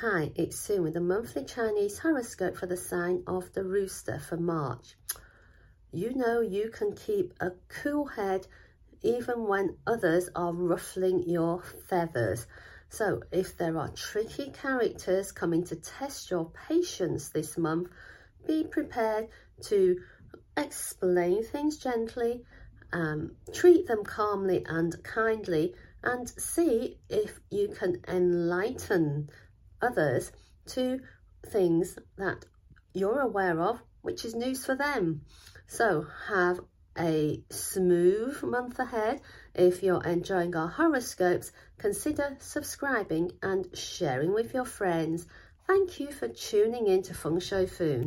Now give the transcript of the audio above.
Hi, it's Sue with the monthly Chinese horoscope for the sign of the rooster for March. You know you can keep a cool head even when others are ruffling your feathers. So if there are tricky characters coming to test your patience this month, be prepared to explain things gently, um, treat them calmly and kindly, and see if you can enlighten others to things that you're aware of, which is news for them. So have a smooth month ahead. If you're enjoying our horoscopes, consider subscribing and sharing with your friends. Thank you for tuning in to Feng Shui Foon.